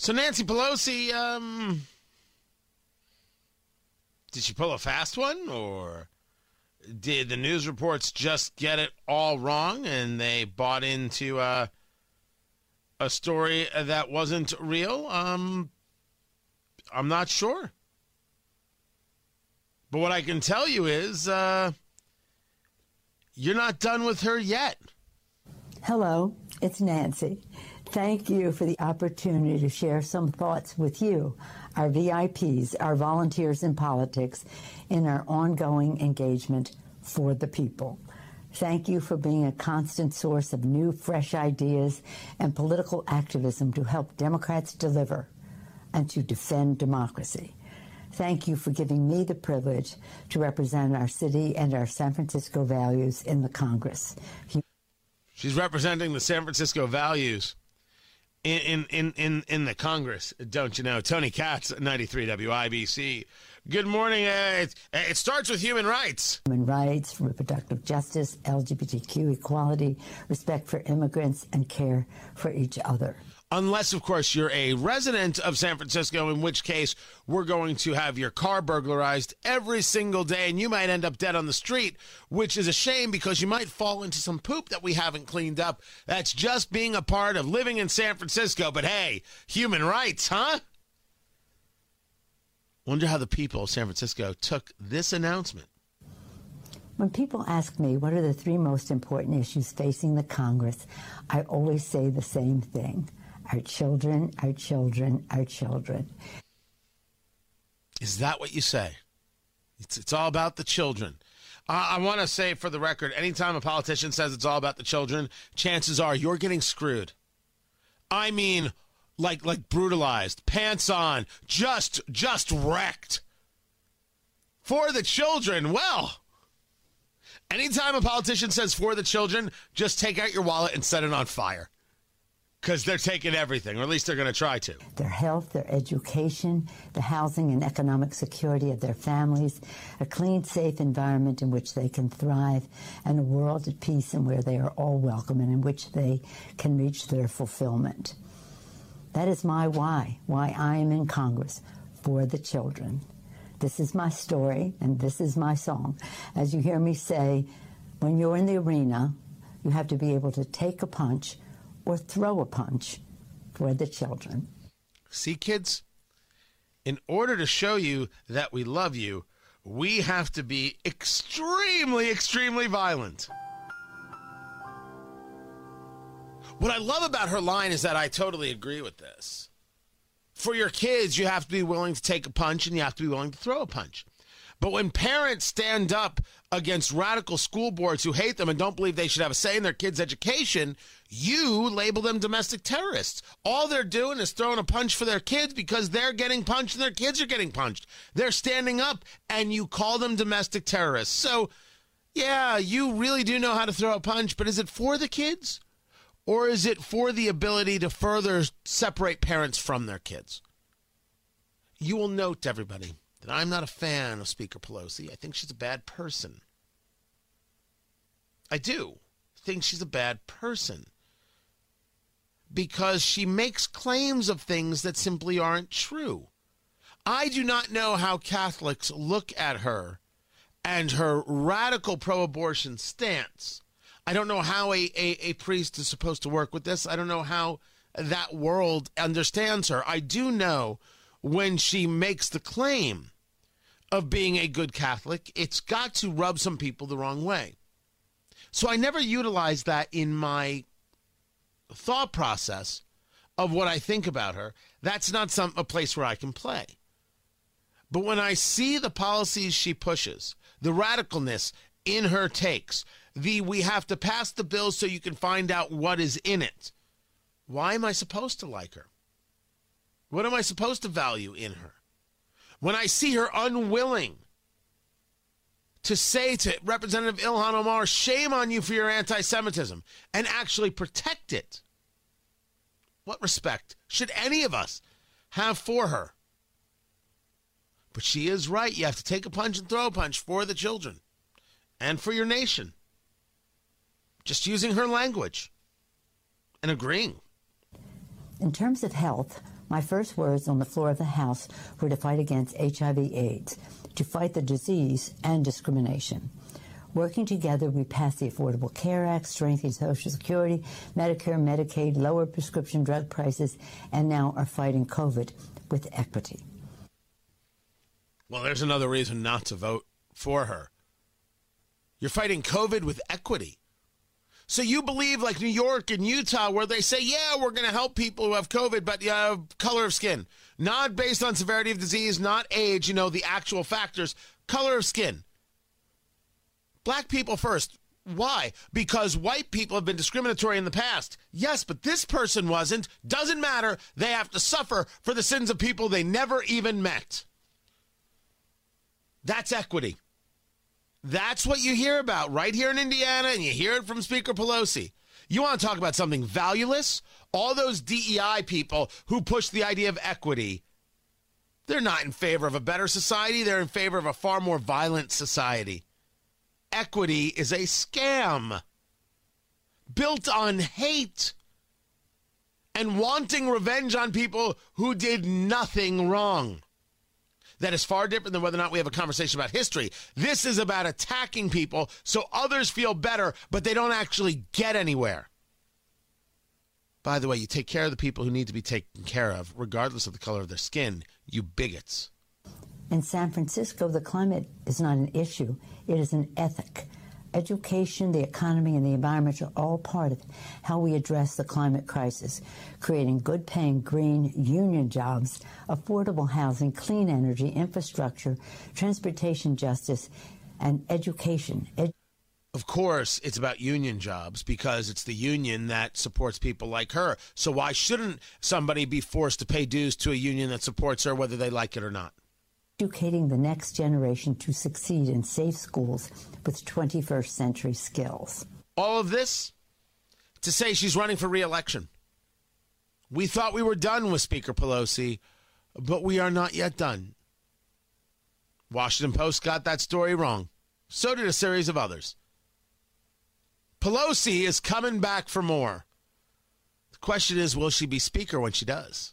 So Nancy Pelosi, um, did she pull a fast one, or did the news reports just get it all wrong and they bought into uh, a story that wasn't real? Um, I'm not sure. But what I can tell you is uh, you're not done with her yet. Hello, it's Nancy. Thank you for the opportunity to share some thoughts with you, our VIPs, our volunteers in politics, in our ongoing engagement for the people. Thank you for being a constant source of new, fresh ideas and political activism to help Democrats deliver and to defend democracy. Thank you for giving me the privilege to represent our city and our San Francisco values in the Congress. She's representing the San Francisco values in in in in the Congress, don't you know? Tony Katz, 93 WIBC. Good morning. Uh, it, it, starts with human rights. Human rights, reproductive justice, LGBTQ equality, respect for immigrants, and care for each other. Unless, of course, you're a resident of San Francisco, in which case we're going to have your car burglarized every single day, and you might end up dead on the street, which is a shame because you might fall into some poop that we haven't cleaned up. That's just being a part of living in San Francisco. But hey, human rights, huh? Wonder how the people of San Francisco took this announcement. When people ask me what are the three most important issues facing the Congress, I always say the same thing our children, our children, our children. Is that what you say? It's, it's all about the children. I want to say for the record anytime a politician says it's all about the children, chances are you're getting screwed. I mean, like like brutalized, pants on, just just wrecked. For the children, well, anytime a politician says for the children, just take out your wallet and set it on fire because they're taking everything, or at least they're going to try to. Their health, their education, the housing and economic security of their families, a clean, safe environment in which they can thrive, and a world at peace and where they are all welcome and in which they can reach their fulfillment. That is my why, why I am in Congress for the children. This is my story and this is my song. As you hear me say, when you're in the arena, you have to be able to take a punch or throw a punch for the children. See, kids, in order to show you that we love you, we have to be extremely, extremely violent. What I love about her line is that I totally agree with this. For your kids, you have to be willing to take a punch and you have to be willing to throw a punch. But when parents stand up against radical school boards who hate them and don't believe they should have a say in their kids' education, you label them domestic terrorists. All they're doing is throwing a punch for their kids because they're getting punched and their kids are getting punched. They're standing up and you call them domestic terrorists. So, yeah, you really do know how to throw a punch, but is it for the kids? Or is it for the ability to further separate parents from their kids? You will note, everybody, that I'm not a fan of Speaker Pelosi. I think she's a bad person. I do think she's a bad person because she makes claims of things that simply aren't true. I do not know how Catholics look at her and her radical pro abortion stance. I don't know how a, a, a, priest is supposed to work with this. I don't know how that world understands her. I do know when she makes the claim of being a good Catholic, it's got to rub some people the wrong way. So I never utilize that in my thought process of what I think about her. That's not some a place where I can play. But when I see the policies she pushes, the radicalness in her takes, the we have to pass the bill so you can find out what is in it. Why am I supposed to like her? What am I supposed to value in her? When I see her unwilling to say to Representative Ilhan Omar, shame on you for your anti Semitism, and actually protect it, what respect should any of us have for her? But she is right. You have to take a punch and throw a punch for the children and for your nation. Just using her language and agreeing. In terms of health, My first words on the floor of the House were to fight against HIV/AIDS, to fight the disease and discrimination. Working together, we passed the Affordable Care Act, strengthened Social Security, Medicare, Medicaid, lowered prescription drug prices, and now are fighting COVID with equity. Well, there's another reason not to vote for her. You're fighting COVID with equity. So you believe, like New York and Utah, where they say, yeah, we're going to help people who have COVID, but uh, color of skin, not based on severity of disease, not age, you know, the actual factors, color of skin. Black people first. Why? Because white people have been discriminatory in the past. Yes, but this person wasn't. Doesn't matter. They have to suffer for the sins of people they never even met. That's equity. That's what you hear about right here in Indiana, and you hear it from Speaker Pelosi. You want to talk about something valueless? All those DEI people who push the idea of equity, they're not in favor of a better society. They're in favor of a far more violent society. Equity is a scam built on hate and wanting revenge on people who did nothing wrong that is far different than whether or not we have a conversation about history. This is about attacking people so others feel better, but they don't actually get anywhere. By the way, you take care of the people who need to be taken care of, regardless of the color of their skin, you bigots. In San Francisco, the climate is not an issue, it is an ethic. Education, the economy, and the environment are all part of how we address the climate crisis, creating good paying green union jobs, affordable housing, clean energy, infrastructure, transportation justice, and education. Ed- of course, it's about union jobs because it's the union that supports people like her. So, why shouldn't somebody be forced to pay dues to a union that supports her, whether they like it or not? Educating the next generation to succeed in safe schools with 21st century skills. All of this to say she's running for reelection. We thought we were done with Speaker Pelosi, but we are not yet done. Washington Post got that story wrong. So did a series of others. Pelosi is coming back for more. The question is will she be Speaker when she does?